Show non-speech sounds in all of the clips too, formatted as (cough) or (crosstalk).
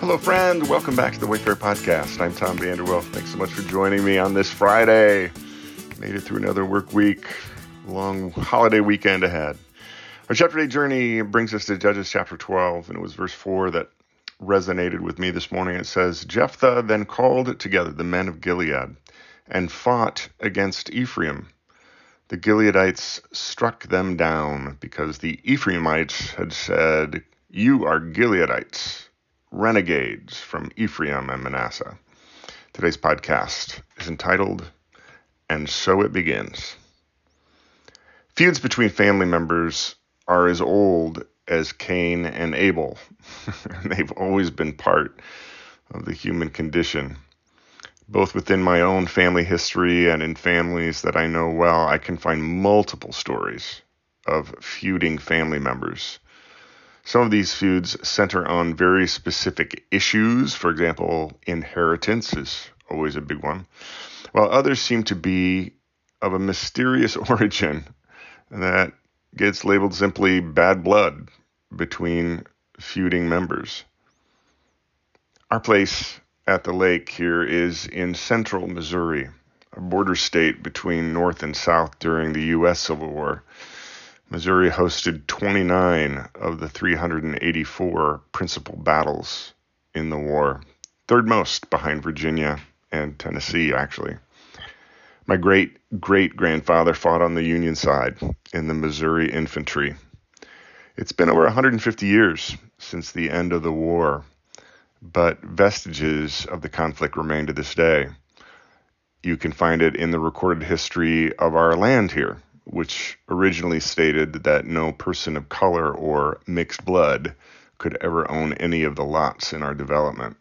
Hello, friend. Welcome back to the Wayfarer Podcast. I'm Tom Vanderwell. Thanks so much for joining me on this Friday. Made it through another work week, long holiday weekend ahead. Our chapter day journey brings us to Judges chapter 12, and it was verse 4 that resonated with me this morning. It says, Jephthah then called together the men of Gilead and fought against Ephraim. The Gileadites struck them down because the Ephraimites had said, You are Gileadites renegades from Ephraim and Manasseh. Today's podcast is entitled, And So It Begins. Feuds between family members are as old as Cain and Abel. (laughs) They've always been part of the human condition. Both within my own family history and in families that I know well, I can find multiple stories of feuding family members some of these feuds center on very specific issues. For example, inheritance is always a big one, while others seem to be of a mysterious (laughs) origin that gets labeled simply bad blood between feuding members. Our place at the lake here is in central Missouri, a border state between North and South during the U.S. Civil War. Missouri hosted 29 of the 384 principal battles in the war, third most behind Virginia and Tennessee, actually. My great great grandfather fought on the Union side in the Missouri Infantry. It's been over 150 years since the end of the war, but vestiges of the conflict remain to this day. You can find it in the recorded history of our land here which originally stated that no person of color or mixed blood could ever own any of the lots in our development.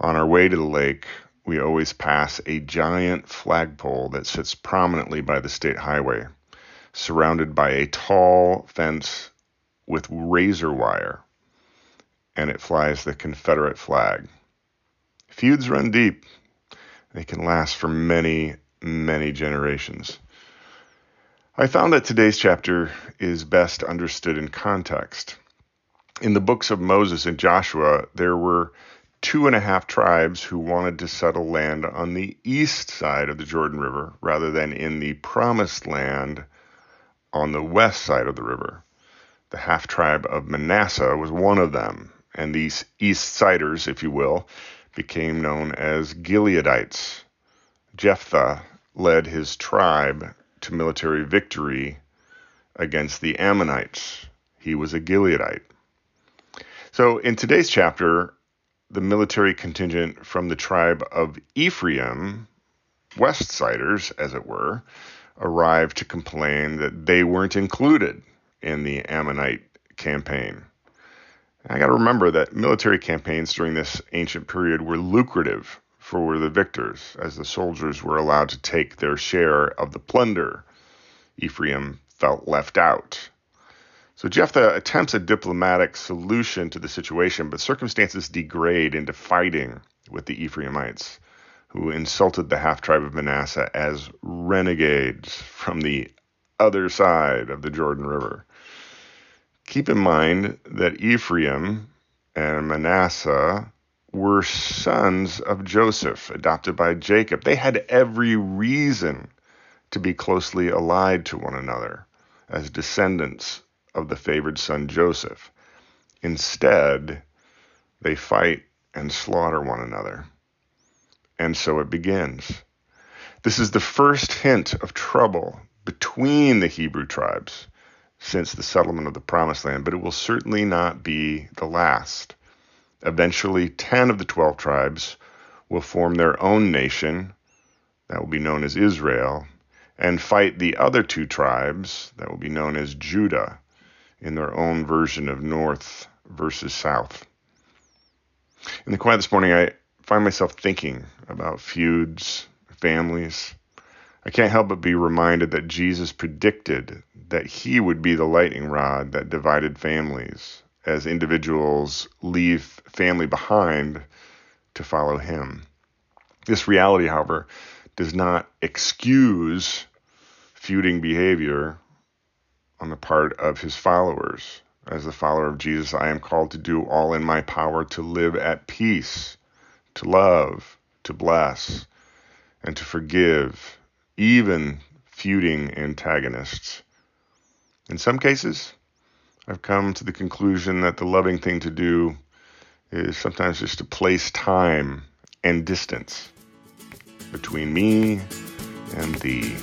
On our way to the lake, we always pass a giant flagpole that sits prominently by the state highway, surrounded by a tall fence with razor wire, and it flies the Confederate flag. Feuds run deep. They can last for many, many generations. I found that today's chapter is best understood in context. In the books of Moses and Joshua, there were two and a half tribes who wanted to settle land on the east side of the Jordan River rather than in the promised land on the west side of the river. The half tribe of Manasseh was one of them, and these east siders, if you will, became known as Gileadites. Jephthah led his tribe to military victory against the Ammonites. He was a Gileadite. So in today's chapter, the military contingent from the tribe of Ephraim, West Siders, as it were, arrived to complain that they weren't included in the Ammonite campaign. I got to remember that military campaigns during this ancient period were lucrative for the victors, as the soldiers were allowed to take their share of the plunder. Ephraim felt left out. So Jephthah attempts a diplomatic solution to the situation, but circumstances degrade into fighting with the Ephraimites, who insulted the half tribe of Manasseh as renegades from the other side of the Jordan River. Keep in mind that Ephraim and Manasseh were sons of Joseph, adopted by Jacob. They had every reason to be closely allied to one another as descendants of the favored son Joseph. Instead, they fight and slaughter one another. And so it begins. This is the first hint of trouble between the Hebrew tribes since the settlement of the Promised Land, but it will certainly not be the last. Eventually, 10 of the 12 tribes will form their own nation that will be known as Israel and fight the other two tribes that will be known as Judah in their own version of North versus South. In the quiet this morning, I find myself thinking about feuds, families. I can't help but be reminded that Jesus predicted that he would be the lightning rod that divided families as individuals leave family behind to follow him. This reality, however, does not excuse feuding behavior on the part of his followers. as the follower of Jesus, I am called to do all in my power to live at peace, to love, to bless, and to forgive, even feuding antagonists. In some cases, I've come to the conclusion that the loving thing to do is sometimes just to place time and distance between me and thee.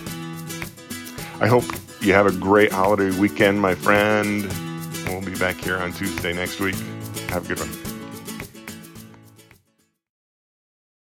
I hope you have a great holiday weekend, my friend. We'll be back here on Tuesday next week. Have a good one.